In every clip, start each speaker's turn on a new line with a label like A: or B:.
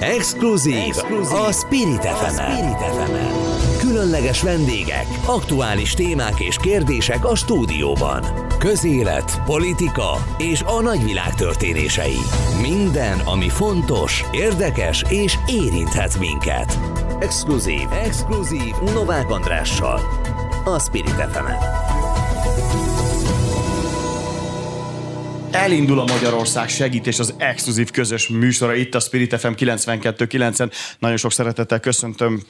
A: Exkluzív, Exkluzív. a Spirit fm Különleges vendégek, aktuális témák és kérdések a stúdióban. Közélet, politika és a nagyvilág történései. Minden, ami fontos, érdekes és érinthet minket. Exkluzív, Exkluzív Novák Andrással. A Spirit fm
B: Elindul a Magyarország segítés az exkluzív közös műsora itt a Spirit FM 92.9-en. Nagyon sok szeretettel köszöntöm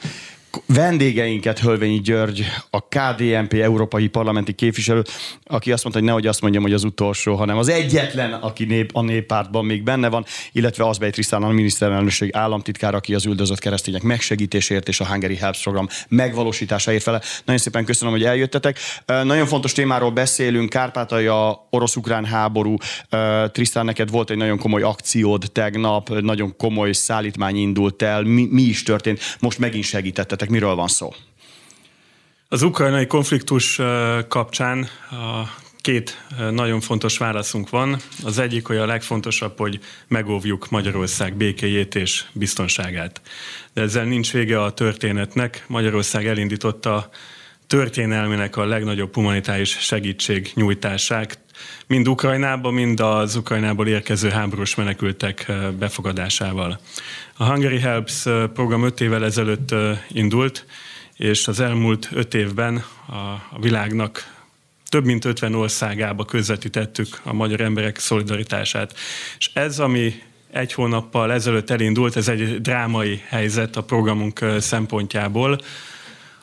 B: vendégeinket, Hölvényi György, a KDNP európai parlamenti képviselő, aki azt mondta, hogy nehogy azt mondjam, hogy az utolsó, hanem az egyetlen, aki nép, a néppártban még benne van, illetve Azbej Trisztán, a miniszterelnökség államtitkár, aki az üldözött keresztények megsegítésért és a Hungary Helps program megvalósításáért fele. Nagyon szépen köszönöm, hogy eljöttetek. Nagyon fontos témáról beszélünk, Kárpátalja, orosz-ukrán háború. Trisztán, neked volt egy nagyon komoly akciód tegnap, nagyon komoly szállítmány indult el. Mi, mi is történt? Most megint segítetted Szerintetek miről van szó?
C: Az ukrajnai konfliktus kapcsán a két nagyon fontos válaszunk van. Az egyik, hogy a legfontosabb, hogy megóvjuk Magyarország békéjét és biztonságát. De ezzel nincs vége a történetnek. Magyarország elindította történelmének a legnagyobb humanitárius segítség nyújtását, mind Ukrajnába, mind az Ukrajnából érkező háborús menekültek befogadásával. A Hungary Helps program öt évvel ezelőtt indult, és az elmúlt öt évben a világnak több mint 50 országába közvetítettük a magyar emberek szolidaritását. És ez, ami egy hónappal ezelőtt elindult, ez egy drámai helyzet a programunk szempontjából,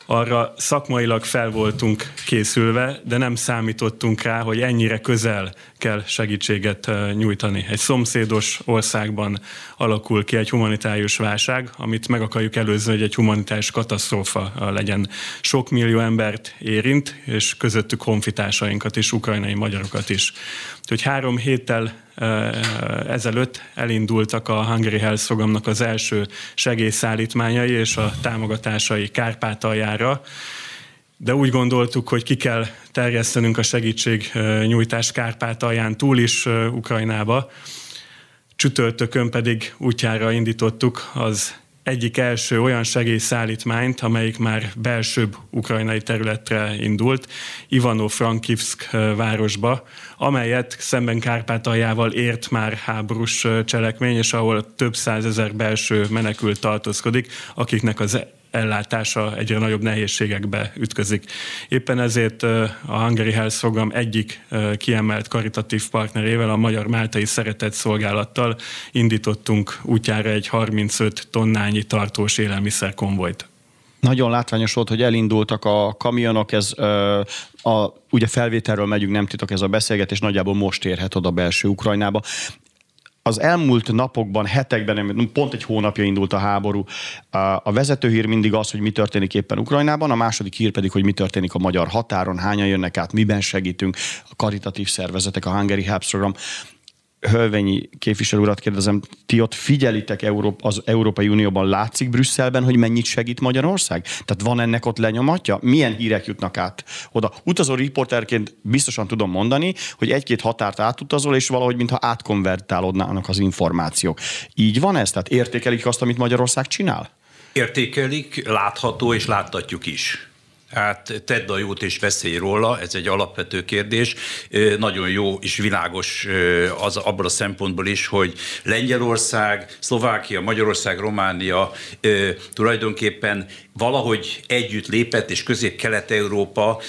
C: arra szakmailag fel voltunk készülve, de nem számítottunk rá, hogy ennyire közel kell segítséget nyújtani. Egy szomszédos országban alakul ki egy humanitárius válság, amit meg akarjuk előzni, hogy egy humanitárius katasztrófa legyen. Sok millió embert érint, és közöttük honfitársainkat is, ukrajnai magyarokat is. Úgyhogy három héttel ezelőtt elindultak a Hungary Health programnak az első segélyszállítmányai és a támogatásai Kárpátaljára, de úgy gondoltuk, hogy ki kell terjesztenünk a segítségnyújtást Kárpátalján túl is Ukrajnába. Csütörtökön pedig útjára indítottuk az egyik első olyan segélyszállítmányt, amelyik már belsőbb ukrajnai területre indult, Ivano-Frankivsk városba, amelyet szemben Kárpátaljával ért már háborús cselekmény, és ahol több százezer belső menekült tartózkodik, akiknek az ellátása egyre nagyobb nehézségekbe ütközik. Éppen ezért a Hungary Health program egyik kiemelt karitatív partnerével, a Magyar Máltai Szeretett Szolgálattal indítottunk útjára egy 35 tonnányi tartós élelmiszerkonvojt.
B: Nagyon látványos volt, hogy elindultak a kamionok, ez a, ugye felvételről megyünk, nem titok ez a beszélgetés, nagyjából most érhet oda belső Ukrajnába az elmúlt napokban, hetekben, pont egy hónapja indult a háború. A vezetőhír mindig az, hogy mi történik éppen Ukrajnában, a második hír pedig, hogy mi történik a magyar határon, hányan jönnek át, miben segítünk, a karitatív szervezetek, a Hungary Helps program. Hölvényi képviselő urat kérdezem, ti ott figyelitek Európa, az Európai Unióban, látszik Brüsszelben, hogy mennyit segít Magyarország? Tehát van ennek ott lenyomatja? Milyen hírek jutnak át oda? Utazó riporterként biztosan tudom mondani, hogy egy-két határt átutazol, és valahogy mintha átkonvertálódnának az információk. Így van ez? Tehát értékelik azt, amit Magyarország csinál?
D: Értékelik, látható és láttatjuk is. Hát tedd a jót és beszélj róla, ez egy alapvető kérdés. Nagyon jó és világos az abból a szempontból is, hogy Lengyelország, Szlovákia, Magyarország, Románia tulajdonképpen valahogy együtt lépett, és Közép-Kelet-Európa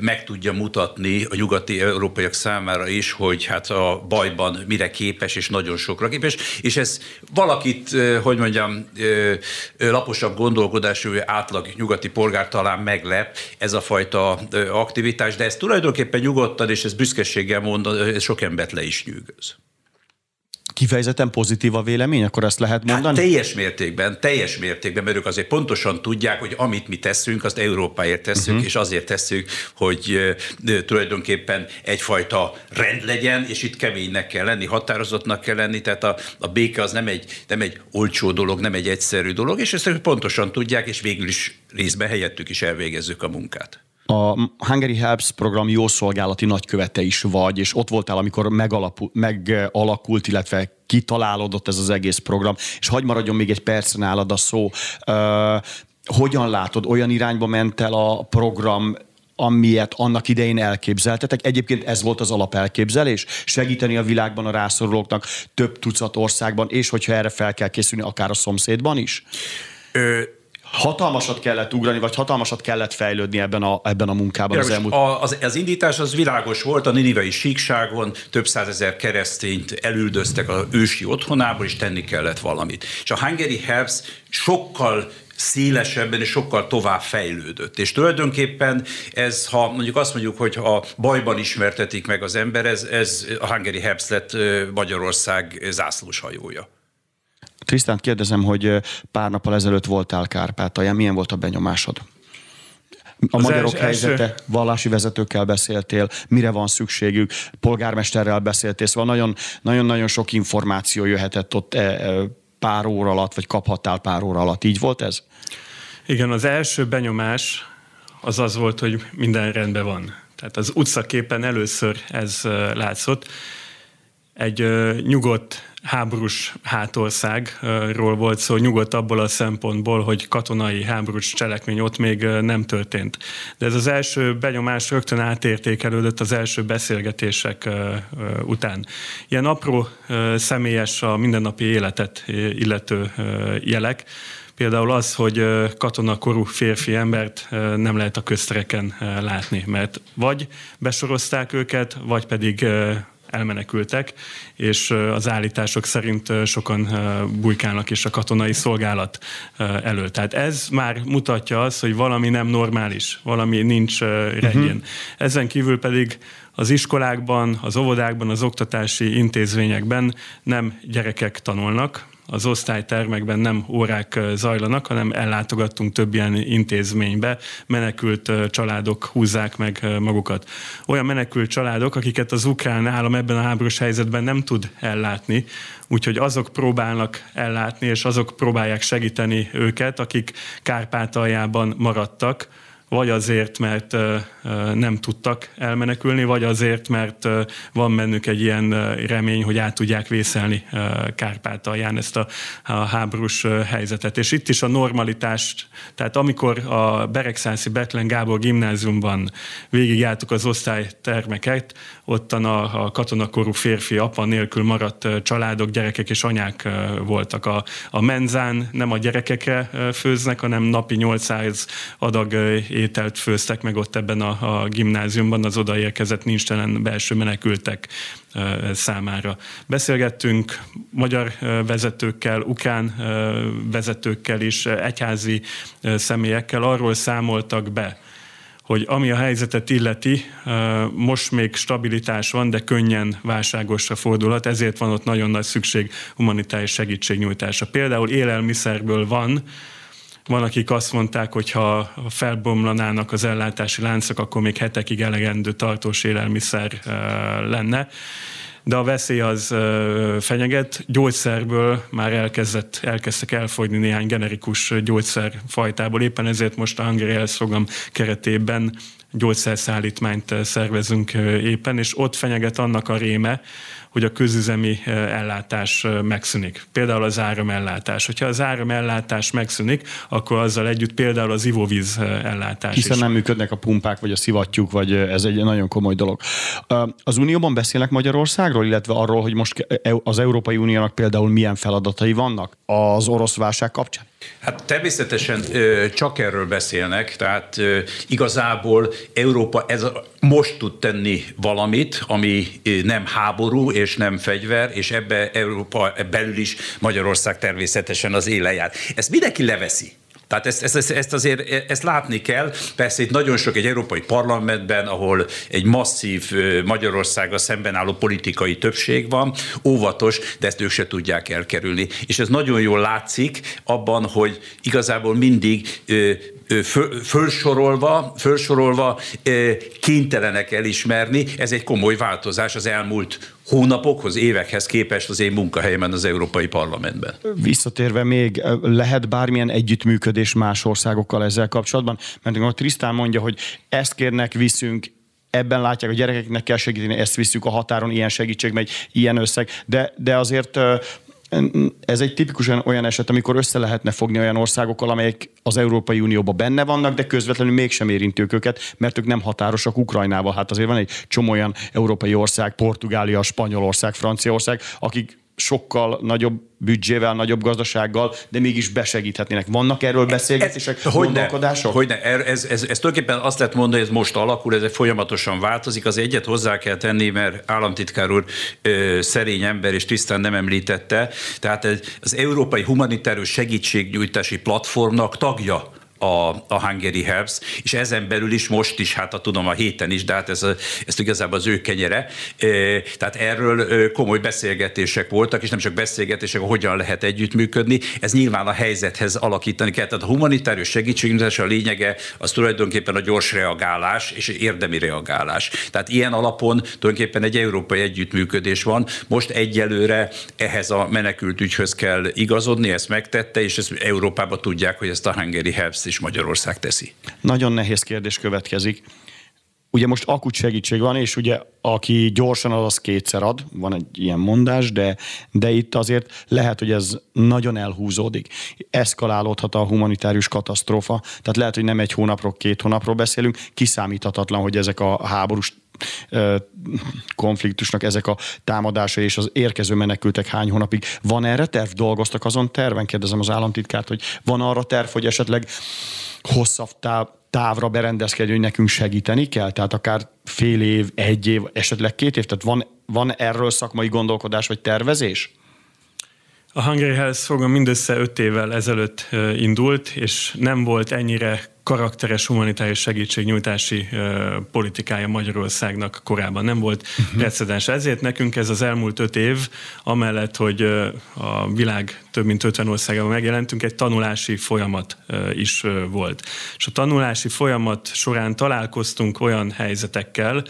D: meg tudja mutatni a nyugati európaiak számára is, hogy hát a bajban mire képes, és nagyon sokra képes, és ez valakit, hogy mondjam, laposabb gondolkodású átlag nyugati polgár talán meglep ez a fajta aktivitás, de ez tulajdonképpen nyugodtan, és ez büszkeséggel mond, sok embert le is nyűgöz
B: kifejezetten pozitív a vélemény, akkor ezt lehet mondani?
D: Hát teljes mértékben, teljes mértékben, mert ők azért pontosan tudják, hogy amit mi teszünk, azt Európáért teszünk, uh-huh. és azért tesszük, hogy tulajdonképpen egyfajta rend legyen, és itt keménynek kell lenni, határozottnak kell lenni, tehát a, a béke az nem egy, nem egy olcsó dolog, nem egy egyszerű dolog, és ezt pontosan tudják, és végül is részben helyettük is elvégezzük a munkát.
B: A Hungary Helps program jó szolgálati nagykövete is vagy, és ott voltál, amikor megalapul, megalakult, illetve kitalálódott ez az egész program, és hagy maradjon még egy perc nálad a szó. Hogyan látod, olyan irányba ment el a program, amilyet annak idején elképzeltetek. Egyébként ez volt az alapelképzelés, segíteni a világban a rászorulóknak több tucat országban, és hogyha erre fel kell készülni, akár a szomszédban is? Ö, hatalmasat kellett ugrani, vagy hatalmasat kellett fejlődni ebben a, ebben a munkában
D: az elmúlt... Az, az indítás az világos volt, a ninivei síkságon több százezer keresztényt elüldöztek a ősi otthonából, és tenni kellett valamit. És a Hungary Helps sokkal szélesebben és sokkal tovább fejlődött. És tulajdonképpen ez, ha mondjuk azt mondjuk, hogy a bajban ismertetik meg az ember, ez, ez a Hungary Helps lett Magyarország zászlós hajója.
B: Trisztánt kérdezem, hogy pár nappal ezelőtt voltál Kárpátalján, milyen volt a benyomásod? A az magyarok els, helyzete, első... vallási vezetőkkel beszéltél, mire van szükségük, polgármesterrel beszéltél, szóval nagyon-nagyon sok információ jöhetett ott e, e, pár óra alatt, vagy kaphattál pár óra alatt. Így volt ez?
C: Igen, az első benyomás az az volt, hogy minden rendben van. Tehát az utcaképen először ez látszott. Egy nyugodt háborús hátországról volt szó, nyugodt abból a szempontból, hogy katonai háborús cselekmény ott még nem történt. De ez az első benyomás rögtön átértékelődött az első beszélgetések után. Ilyen apró személyes a mindennapi életet illető jelek, Például az, hogy katonakorú férfi embert nem lehet a köztereken látni, mert vagy besorozták őket, vagy pedig elmenekültek, és az állítások szerint sokan bujkálnak is a katonai szolgálat elől. Tehát ez már mutatja azt, hogy valami nem normális, valami nincs rendjén. Uh-huh. Ezen kívül pedig az iskolákban, az óvodákban, az oktatási intézményekben nem gyerekek tanulnak, az osztálytermekben nem órák zajlanak, hanem ellátogattunk több ilyen intézménybe, menekült családok húzzák meg magukat. Olyan menekült családok, akiket az ukrán állam ebben a háborús helyzetben nem tud ellátni, úgyhogy azok próbálnak ellátni, és azok próbálják segíteni őket, akik Kárpátaljában maradtak, vagy azért, mert nem tudtak elmenekülni, vagy azért, mert van bennük egy ilyen remény, hogy át tudják vészelni Kárpátalján ezt a, háborús helyzetet. És itt is a normalitást, tehát amikor a Beregszászi Betlen Gábor gimnáziumban végigjártuk az osztálytermeket, ottan a, a katonakorú férfi apa nélkül maradt családok, gyerekek és anyák voltak. A, a menzán nem a gyerekekre főznek, hanem napi 800 adag ételt főztek meg ott ebben a, a gimnáziumban az odaérkezett nincstelen belső menekültek számára. Beszélgettünk magyar vezetőkkel, ukrán vezetőkkel is, egyházi személyekkel, arról számoltak be, hogy ami a helyzetet illeti, most még stabilitás van, de könnyen válságosra fordulhat, ezért van ott nagyon nagy szükség humanitárius segítségnyújtása. Például élelmiszerből van, van, akik azt mondták, hogy ha felbomlanának az ellátási láncok, akkor még hetekig elegendő tartós élelmiszer lenne de a veszély az fenyeget. Gyógyszerből már elkezdett, elkezdtek elfogyni néhány generikus gyógyszerfajtából. Éppen ezért most a Hungary Health program keretében gyógyszerszállítmányt szervezünk éppen, és ott fenyeget annak a réme, hogy a közüzemi ellátás megszűnik. Például az áramellátás. Hogyha az áramellátás megszűnik, akkor azzal együtt például az ivóvíz ellátás
B: Hiszen
C: is.
B: nem működnek a pumpák, vagy a szivattyúk, vagy ez egy nagyon komoly dolog. Az Unióban beszélnek Magyarországról, illetve arról, hogy most e, az Európai Uniónak például milyen feladatai vannak az orosz válság kapcsán?
D: Hát természetesen csak erről beszélnek, tehát igazából Európa ez a, most tud tenni valamit, ami nem háború és nem fegyver, és ebbe Európa belül is Magyarország természetesen az éle. Ezt mindenki leveszi. Tehát ezt, ezt, ezt azért ezt látni kell. Persze itt nagyon sok egy európai parlamentben, ahol egy masszív Magyarországgal szemben álló politikai többség van, óvatos, de ezt ők se tudják elkerülni. És ez nagyon jól látszik abban, hogy igazából mindig fölsorolva, fölsorolva kénytelenek elismerni. Ez egy komoly változás az elmúlt hónapokhoz, évekhez képest az én munkahelyemen az Európai Parlamentben.
B: Visszatérve még, lehet bármilyen együttműködés más országokkal ezzel kapcsolatban? Mert a Trisztán mondja, hogy ezt kérnek, viszünk, ebben látják, a gyerekeknek kell segíteni, ezt visszük a határon, ilyen segítség megy, ilyen összeg, de, de azért ez egy tipikusan olyan eset, amikor össze lehetne fogni olyan országokkal, amelyek az Európai Unióban benne vannak, de közvetlenül mégsem érintők őket, mert ők nem határosak Ukrajnával. Hát azért van egy csomó olyan európai ország, Portugália, Spanyolország, Franciaország, akik sokkal nagyobb büdzsével, nagyobb gazdasággal, de mégis besegíthetnének. Vannak erről beszélgetések,
D: ez, gondolkodások? Hogyne, hogyne. Ez, ez, ez, tulajdonképpen azt lehet mondani, hogy ez most alakul, ez folyamatosan változik. Az egyet hozzá kell tenni, mert államtitkár úr ö, szerény ember és tisztán nem említette. Tehát ez, az Európai Humanitárius Segítségnyújtási Platformnak tagja a, a Hungary Helps, és ezen belül is most is, hát a tudom a héten is, de hát ez, ez igazából az ő kenyere. Tehát erről komoly beszélgetések voltak, és nem csak beszélgetések, hogyan lehet együttműködni. Ez nyilván a helyzethez alakítani kell. Tehát a humanitárius segítségnyújtás a lényege az tulajdonképpen a gyors reagálás és érdemi reagálás. Tehát ilyen alapon tulajdonképpen egy európai együttműködés van. Most egyelőre ehhez a menekült ügyhöz kell igazodni, ezt megtette, és ezt Európában tudják, hogy ezt a Hungary Helps is Magyarország teszi.
B: Nagyon nehéz kérdés következik. Ugye most akut segítség van, és ugye aki gyorsan ad, az kétszer ad, van egy ilyen mondás, de, de itt azért lehet, hogy ez nagyon elhúzódik. Eszkalálódhat a humanitárius katasztrófa, tehát lehet, hogy nem egy hónapról, két hónapról beszélünk, kiszámíthatatlan, hogy ezek a háborús konfliktusnak ezek a támadásai és az érkező menekültek hány hónapig. Van erre terv? Dolgoztak azon terven? Kérdezem az államtitkárt, hogy van arra terv, hogy esetleg hosszabb táv, távra berendezkedni, hogy nekünk segíteni kell? Tehát akár fél év, egy év, esetleg két év? Tehát van, van erről szakmai gondolkodás vagy tervezés?
C: A Hungary Health program mindössze öt évvel ezelőtt indult, és nem volt ennyire karakteres humanitárius segítségnyújtási politikája Magyarországnak korábban nem volt uh-huh. precedens. Ezért nekünk ez az elmúlt öt év, amellett, hogy a világ több mint 50 országában megjelentünk, egy tanulási folyamat is volt. És a tanulási folyamat során találkoztunk olyan helyzetekkel,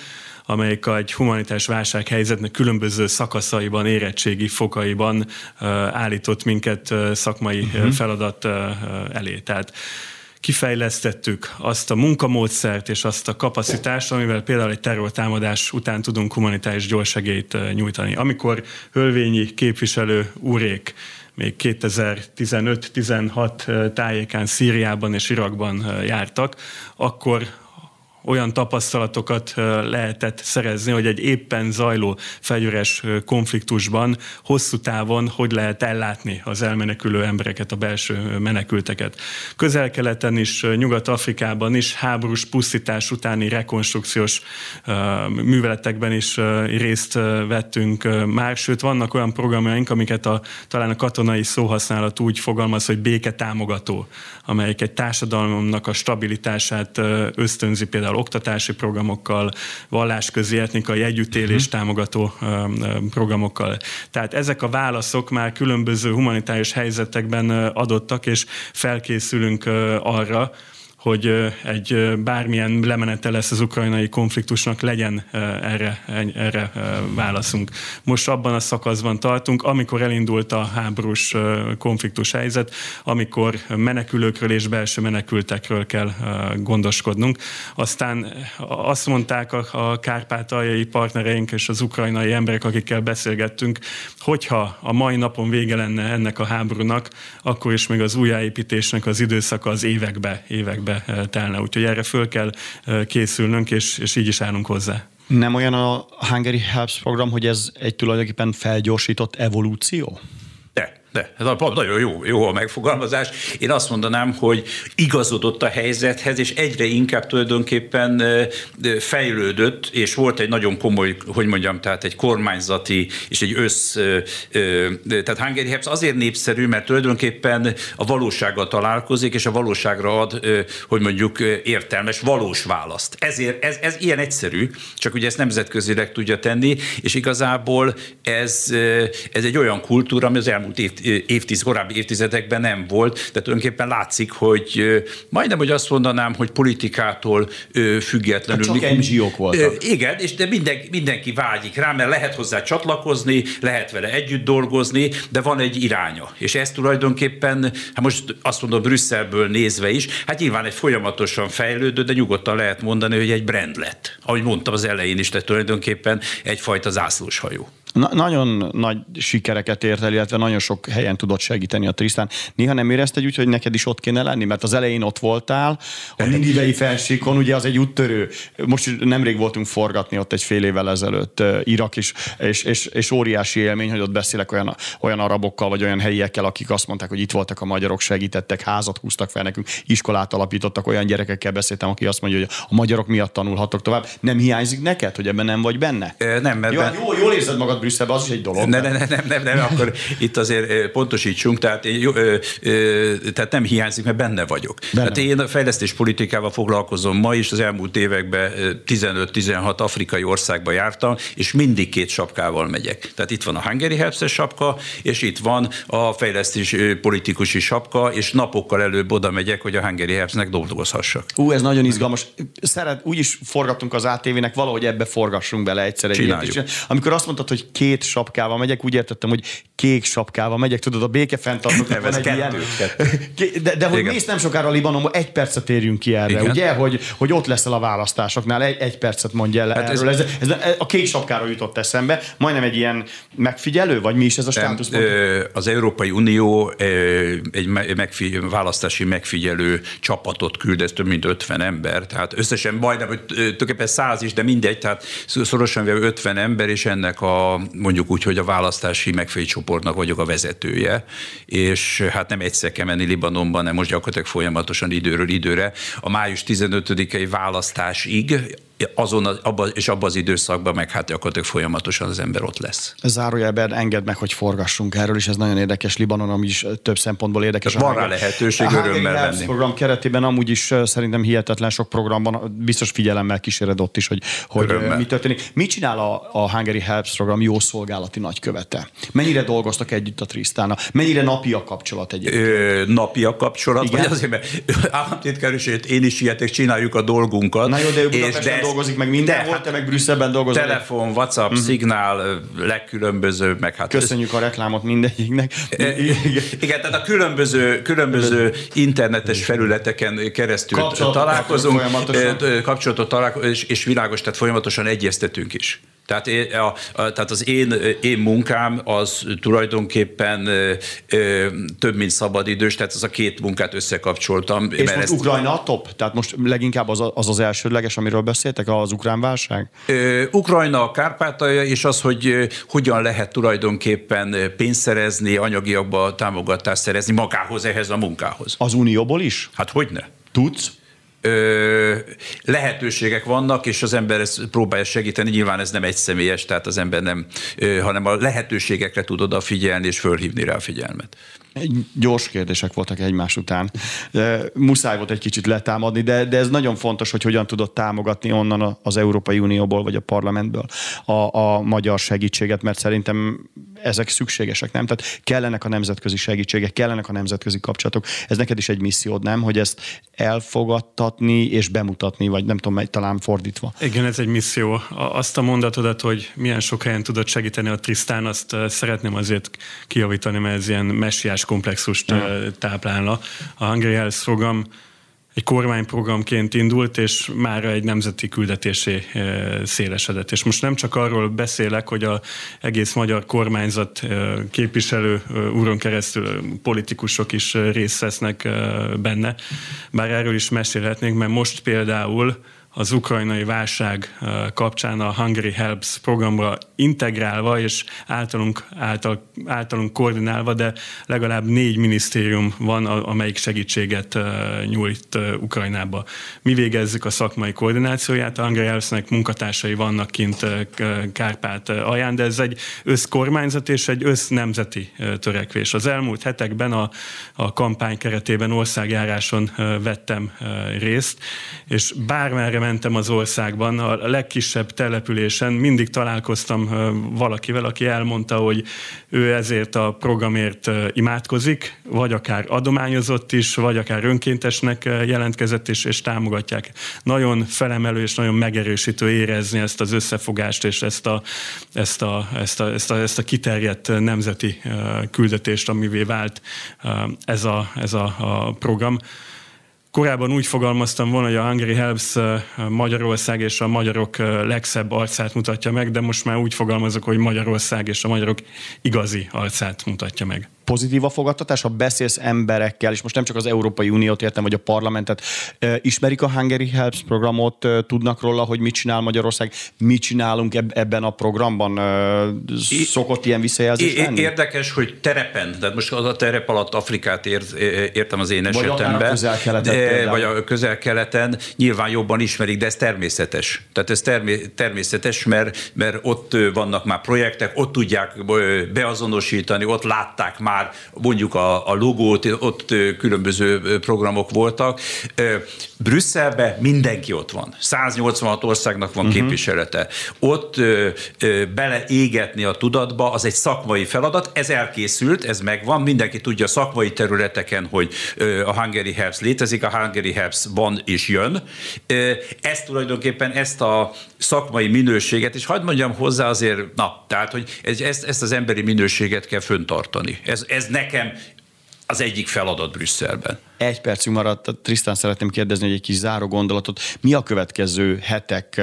C: amelyik egy humanitárs válsághelyzetnek különböző szakaszaiban, érettségi fokaiban állított minket szakmai uh-huh. feladat elé. Tehát kifejlesztettük azt a munkamódszert és azt a kapacitást, amivel például egy terrortámadás után tudunk humanitárius gyorsegélyt nyújtani. Amikor Hölvényi képviselő úrék még 2015-16 tájékán Szíriában és Irakban jártak, akkor olyan tapasztalatokat lehetett szerezni, hogy egy éppen zajló fegyveres konfliktusban hosszú távon hogy lehet ellátni az elmenekülő embereket, a belső menekülteket. Közel-keleten is, Nyugat-Afrikában is háborús pusztítás utáni rekonstrukciós műveletekben is részt vettünk már, sőt vannak olyan programjaink, amiket a, talán a katonai szóhasználat úgy fogalmaz, hogy béketámogató, amelyik egy társadalomnak a stabilitását ösztönzi például például oktatási programokkal, vallásközi etnikai együttélés uh-huh. támogató programokkal. Tehát ezek a válaszok már különböző humanitárius helyzetekben adottak, és felkészülünk arra, hogy egy bármilyen lemenete lesz az ukrajnai konfliktusnak, legyen erre, erre válaszunk. Most abban a szakaszban tartunk, amikor elindult a háborús konfliktus helyzet, amikor menekülőkről és belső menekültekről kell gondoskodnunk. Aztán azt mondták a, kárpátaljai partnereink és az ukrajnai emberek, akikkel beszélgettünk, hogyha a mai napon vége lenne ennek a háborúnak, akkor is még az újjáépítésnek az időszaka az évekbe, évekbe évbe telne. Úgyhogy erre föl kell készülnünk, és, és így is állunk hozzá.
B: Nem olyan a Hungary Helps program, hogy ez egy tulajdonképpen felgyorsított evolúció?
D: De, ez nagyon jó, jó a megfogalmazás. Én azt mondanám, hogy igazodott a helyzethez, és egyre inkább tulajdonképpen fejlődött, és volt egy nagyon komoly, hogy mondjam, tehát egy kormányzati és egy össz, tehát Hungary Helps azért népszerű, mert tulajdonképpen a valósággal találkozik, és a valóságra ad, hogy mondjuk értelmes, valós választ. Ezért ez, ez ilyen egyszerű, csak ugye ezt nemzetközileg tudja tenni, és igazából ez, ez egy olyan kultúra, ami az elmúlt évtiz, korábbi évtizedekben nem volt, de tulajdonképpen látszik, hogy majdnem, hogy azt mondanám, hogy politikától függetlenül.
B: Hát csak NGO-k voltak.
D: Igen, és de minden, mindenki vágyik rá, mert lehet hozzá csatlakozni, lehet vele együtt dolgozni, de van egy iránya. És ez tulajdonképpen, hát most azt mondom Brüsszelből nézve is, hát nyilván egy folyamatosan fejlődő, de nyugodtan lehet mondani, hogy egy brand lett. Ahogy mondtam az elején is, tehát tulajdonképpen egyfajta zászlóshajó.
B: Na, nagyon nagy sikereket ért el, illetve nagyon sok helyen tudott segíteni a Trisztán. Néha nem érezted úgy, hogy neked is ott kéne lenni, mert az elején ott voltál, a Ninivei felsíkon, ugye az egy úttörő. Most nemrég voltunk forgatni ott egy fél évvel ezelőtt Irak is, és, és, és óriási élmény, hogy ott beszélek olyan, olyan arabokkal, vagy olyan helyiekkel, akik azt mondták, hogy itt voltak a magyarok, segítettek, házat húztak fel nekünk, iskolát alapítottak, olyan gyerekekkel beszéltem, aki azt mondja, hogy a magyarok miatt tanulhatok tovább. Nem hiányzik neked, hogy ebben nem vagy benne?
D: Nem, mert
B: jó, ben... jó, jól érzed magad Brüsszelben, az is egy dolog.
D: Ne, ne, ne, nem, nem, nem, akkor itt azért pontosítsunk, tehát, jó, ö, ö, tehát nem hiányzik, mert benne vagyok. Benne. Tehát én a fejlesztés politikával foglalkozom ma is, az elmúlt években 15-16 afrikai országba jártam, és mindig két sapkával megyek. Tehát itt van a Hungary helps sapka, és itt van a fejlesztés politikusi sapka, és napokkal előbb oda megyek, hogy a Hungary Helps-nek dolgozhassak.
B: Ú, ez nagyon izgalmas. Szeret, úgy is forgatunk az ATV-nek, valahogy ebbe forgassunk bele egyszer egy ilyet. Amikor azt mondtad, hogy két sapkával megyek, úgy értettem, hogy kék sapkával megyek, tudod, a békefenntartóknak van egy kettő, ilyen. Kettő. De, de hogy Igen. mész nem sokára Libanonba, egy percet érjünk ki erre, Igen. ugye, hogy, hogy ott leszel a választásoknál, egy, egy percet mondja el hát erről. Ez, ez, ez, a kék sapkára jutott eszembe, majdnem egy ilyen megfigyelő, vagy mi is ez a státusz?
D: Az Európai Unió egy megfigyelő, választási megfigyelő csapatot küld, ez több mint 50 ember, tehát összesen majdnem, hogy tulajdonképpen 100 is, de mindegy, tehát szorosan 50 ember, és ennek a mondjuk úgy, hogy a választási megfelelő csoportnak vagyok a vezetője, és hát nem egyszer kell menni Libanonban, hanem most gyakorlatilag folyamatosan időről időre. A május 15-i választásig azon, abba, és abban az időszakban meg hát gyakorlatilag folyamatosan az ember ott lesz.
B: Zárójelben enged meg, hogy forgassunk erről, és ez nagyon érdekes Libanon, ami is több szempontból érdekes.
D: Van rá lehetőség, a örömmel venni.
B: program keretében amúgy is szerintem hihetetlen sok programban, biztos figyelemmel kíséred ott is, hogy, hogy mi történik. Mit csinál a, a Hungary Helps program jó szolgálati nagykövete? Mennyire dolgoztak együtt a Trisztána? Mennyire napi a kapcsolat egyébként? Ö,
D: napi a kapcsolat, Igen? vagy azért, mert államtitkár én is ilyetek, csináljuk a dolgunkat.
B: Na jó, de és de dolgozik, meg minden volt, te meg Brüsszelben dolgozik.
D: Telefon, WhatsApp, mm-hmm. szignál, legkülönböző, meg hát...
B: Köszönjük a reklámot mindegyiknek.
D: Igen, tehát a különböző, különböző internetes felületeken keresztül kapcsolatot találkozunk, kapcsolatot találkozunk, és, és világos, tehát folyamatosan egyeztetünk is. Tehát, én, a, a, tehát az én, én munkám az tulajdonképpen ö, ö, több, mint szabadidős, tehát az a két munkát összekapcsoltam.
B: És mert most ezt... Ukrajna a top? Tehát most leginkább az az, az elsődleges, amiről beszéltek, az ukrán válság?
D: Ö, Ukrajna, a Kárpátalja, és az, hogy hogyan lehet tulajdonképpen pénzt szerezni, anyagiakba támogatást szerezni magához, ehhez a munkához.
B: Az Unióból is?
D: Hát hogyne.
B: Tudsz?
D: Ö, lehetőségek vannak, és az ember ezt próbálja segíteni. Nyilván ez nem egy személyes, tehát az ember nem, ö, hanem a lehetőségekre tud odafigyelni és fölhívni rá a figyelmet.
B: Gyors kérdések voltak egymás után. Muszáj volt egy kicsit letámadni, de, de ez nagyon fontos, hogy hogyan tudott támogatni onnan az Európai Unióból vagy a parlamentből a, a magyar segítséget, mert szerintem ezek szükségesek, nem? Tehát kellenek a nemzetközi segítségek, kellenek a nemzetközi kapcsolatok. Ez neked is egy missziód, nem? Hogy ezt elfogadtatni és bemutatni, vagy nem tudom, talán fordítva.
C: Igen, ez egy misszió. Azt a mondatodat, hogy milyen sok helyen tudod segíteni a Trisztán, azt szeretném azért kijavítani, mert ez ilyen messiás komplexust táplálna. A Hungary Health program egy kormányprogramként indult, és már egy nemzeti küldetésé szélesedett. És most nem csak arról beszélek, hogy a egész magyar kormányzat képviselő úron keresztül politikusok is részt vesznek benne, bár erről is mesélhetnénk, mert most például az ukrajnai válság kapcsán a Hungary Helps programra integrálva és általunk, által, általunk koordinálva, de legalább négy minisztérium van, amelyik segítséget nyújt Ukrajnába. Mi végezzük a szakmai koordinációját, a Hungary Helpsnek munkatársai vannak kint Kárpát alján, de ez egy összkormányzat és egy össznemzeti törekvés. Az elmúlt hetekben a, a kampány keretében országjáráson vettem részt, és bármerre mentem az országban, a legkisebb településen mindig találkoztam valakivel, aki elmondta, hogy ő ezért a programért imádkozik, vagy akár adományozott is, vagy akár önkéntesnek jelentkezett is, és támogatják. Nagyon felemelő és nagyon megerősítő érezni ezt az összefogást és ezt a, ezt a, ezt a, ezt a, ezt a kiterjedt nemzeti küldetést, amivé vált ez a, ez a, a program. Korábban úgy fogalmaztam volna, hogy a Hungary Helps Magyarország és a magyarok legszebb arcát mutatja meg, de most már úgy fogalmazok, hogy Magyarország és a magyarok igazi arcát mutatja meg
B: pozitív a fogadtatás, ha beszélsz emberekkel, és most nem csak az Európai Uniót értem, vagy a parlamentet, ismerik a Hungary Helps programot, tudnak róla, hogy mit csinál Magyarország, mit csinálunk ebben a programban? Szokott ilyen visszajelzés lenni?
D: Érdekes, hogy terepen, tehát most az a terep alatt Afrikát ért, értem az én esetemben. Vagy a közel-keleten. Vagy a közel-keleten nyilván jobban ismerik, de ez természetes. Tehát ez természetes, mert, mert ott vannak már projektek, ott tudják beazonosítani, ott látták már már mondjuk a, a logót, ott különböző programok voltak. Brüsszelben mindenki ott van. 186 országnak van uh-huh. képviselete. Ott ö, ö, beleégetni a tudatba, az egy szakmai feladat, ez elkészült, ez megvan, mindenki tudja szakmai területeken, hogy ö, a Hungary Helps létezik, a Hungary Helps van és jön. Ö, ezt tulajdonképpen ezt a szakmai minőséget, és hagyd mondjam hozzá azért, na, tehát, hogy ez, ezt, ezt az emberi minőséget kell föntartani. Ez, ez nekem az egyik feladat Brüsszelben.
B: Egy percünk maradt, Trisztán szeretném kérdezni, egy kis záró gondolatot. Mi a következő hetek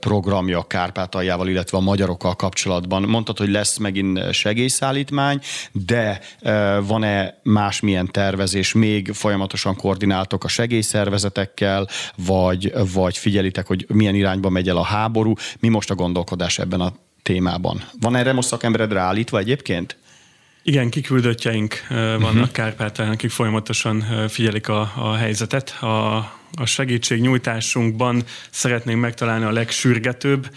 B: programja Kárpátaljával, illetve a magyarokkal kapcsolatban? Mondtad, hogy lesz megint segélyszállítmány, de van-e másmilyen tervezés? Még folyamatosan koordináltok a segélyszervezetekkel, vagy, vagy figyelitek, hogy milyen irányba megy el a háború? Mi most a gondolkodás ebben a témában? Van erre most szakembered ráállítva egyébként?
C: Igen, kiküldöttjeink vannak uh-huh. Kárpátalján, akik folyamatosan figyelik a, a helyzetet. A, a segítségnyújtásunkban szeretnénk megtalálni a legsürgetőbb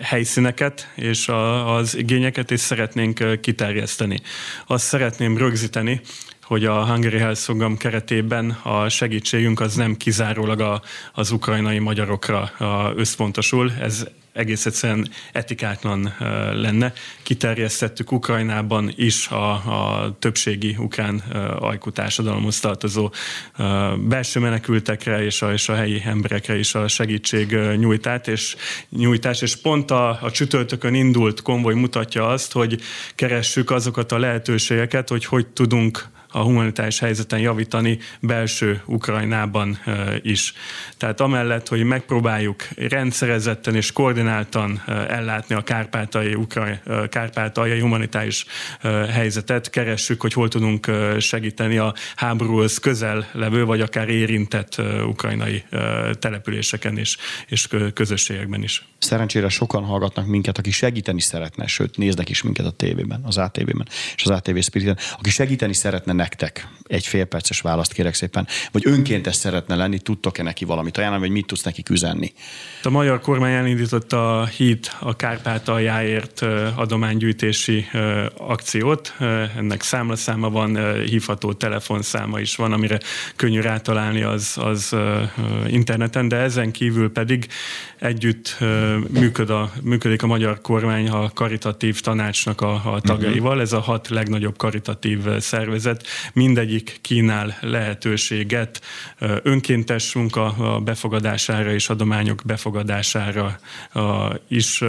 C: helyszíneket és a, az igényeket, és szeretnénk kiterjeszteni. Azt szeretném rögzíteni, hogy a Hungary Health Program keretében a segítségünk az nem kizárólag a, az ukrajnai magyarokra összpontosul. Ez egész egyszerűen etikátlan lenne. Kiterjesztettük Ukrajnában is a, a többségi ukrán ajkú társadalomhoz tartozó belső menekültekre és a, és a helyi emberekre is a segítség nyújtát, és nyújtás, és pont a, a csütörtökön indult konvoj mutatja azt, hogy keressük azokat a lehetőségeket, hogy hogy tudunk a humanitárius helyzeten javítani belső Ukrajnában is. Tehát amellett, hogy megpróbáljuk rendszerezetten és koordináltan ellátni a kárpátai, Ukraj, kárpátai humanitárius helyzetet, keressük, hogy hol tudunk segíteni a háborúhoz közel levő, vagy akár érintett ukrajnai településeken is, és közösségekben is.
B: Szerencsére sokan hallgatnak minket, aki segíteni szeretne, sőt néznek is minket a tévében, az ATV-ben és az ATV Spiriten, aki segíteni szeretne nektek, egy félperces választ kérek szépen, vagy önkéntes szeretne lenni, tudtok-e neki valamit ajánlani, vagy mit tudsz neki üzenni?
C: A magyar kormány elindította a híd a Kárpátaljáért adománygyűjtési akciót. Ennek számlaszáma van, hívható telefonszáma is van, amire könnyű rátalálni az, az interneten, de ezen kívül pedig együtt működ a, működik a magyar kormány a karitatív tanácsnak a, a tagjaival. Ez a hat legnagyobb karitatív szervezet. Mindegyik kínál lehetőséget önkéntes munka befogadására és adományok befogadására is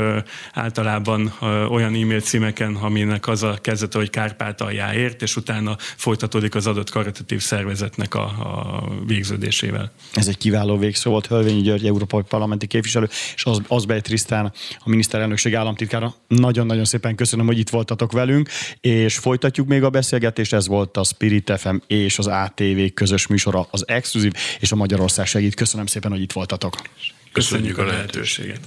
C: általában olyan e-mail címeken, aminek az a kezdete, hogy Kárpátaljáért, és utána folytatódik az adott karitatív szervezetnek a, a végződésével.
B: Ez egy kiváló végszó volt, Hölvényi György, Európai Parlamenti képviselő, és az, az Azbej Trisztán, a miniszterelnökség államtitkára. Nagyon-nagyon szépen köszönöm, hogy itt voltatok velünk, és folytatjuk még a beszélgetést. Ez volt a Spirit FM és az ATV közös műsora, az Exkluzív és a Magyarország segít. Köszönöm szépen, hogy itt voltatok.
C: Köszönjük a lehetőséget.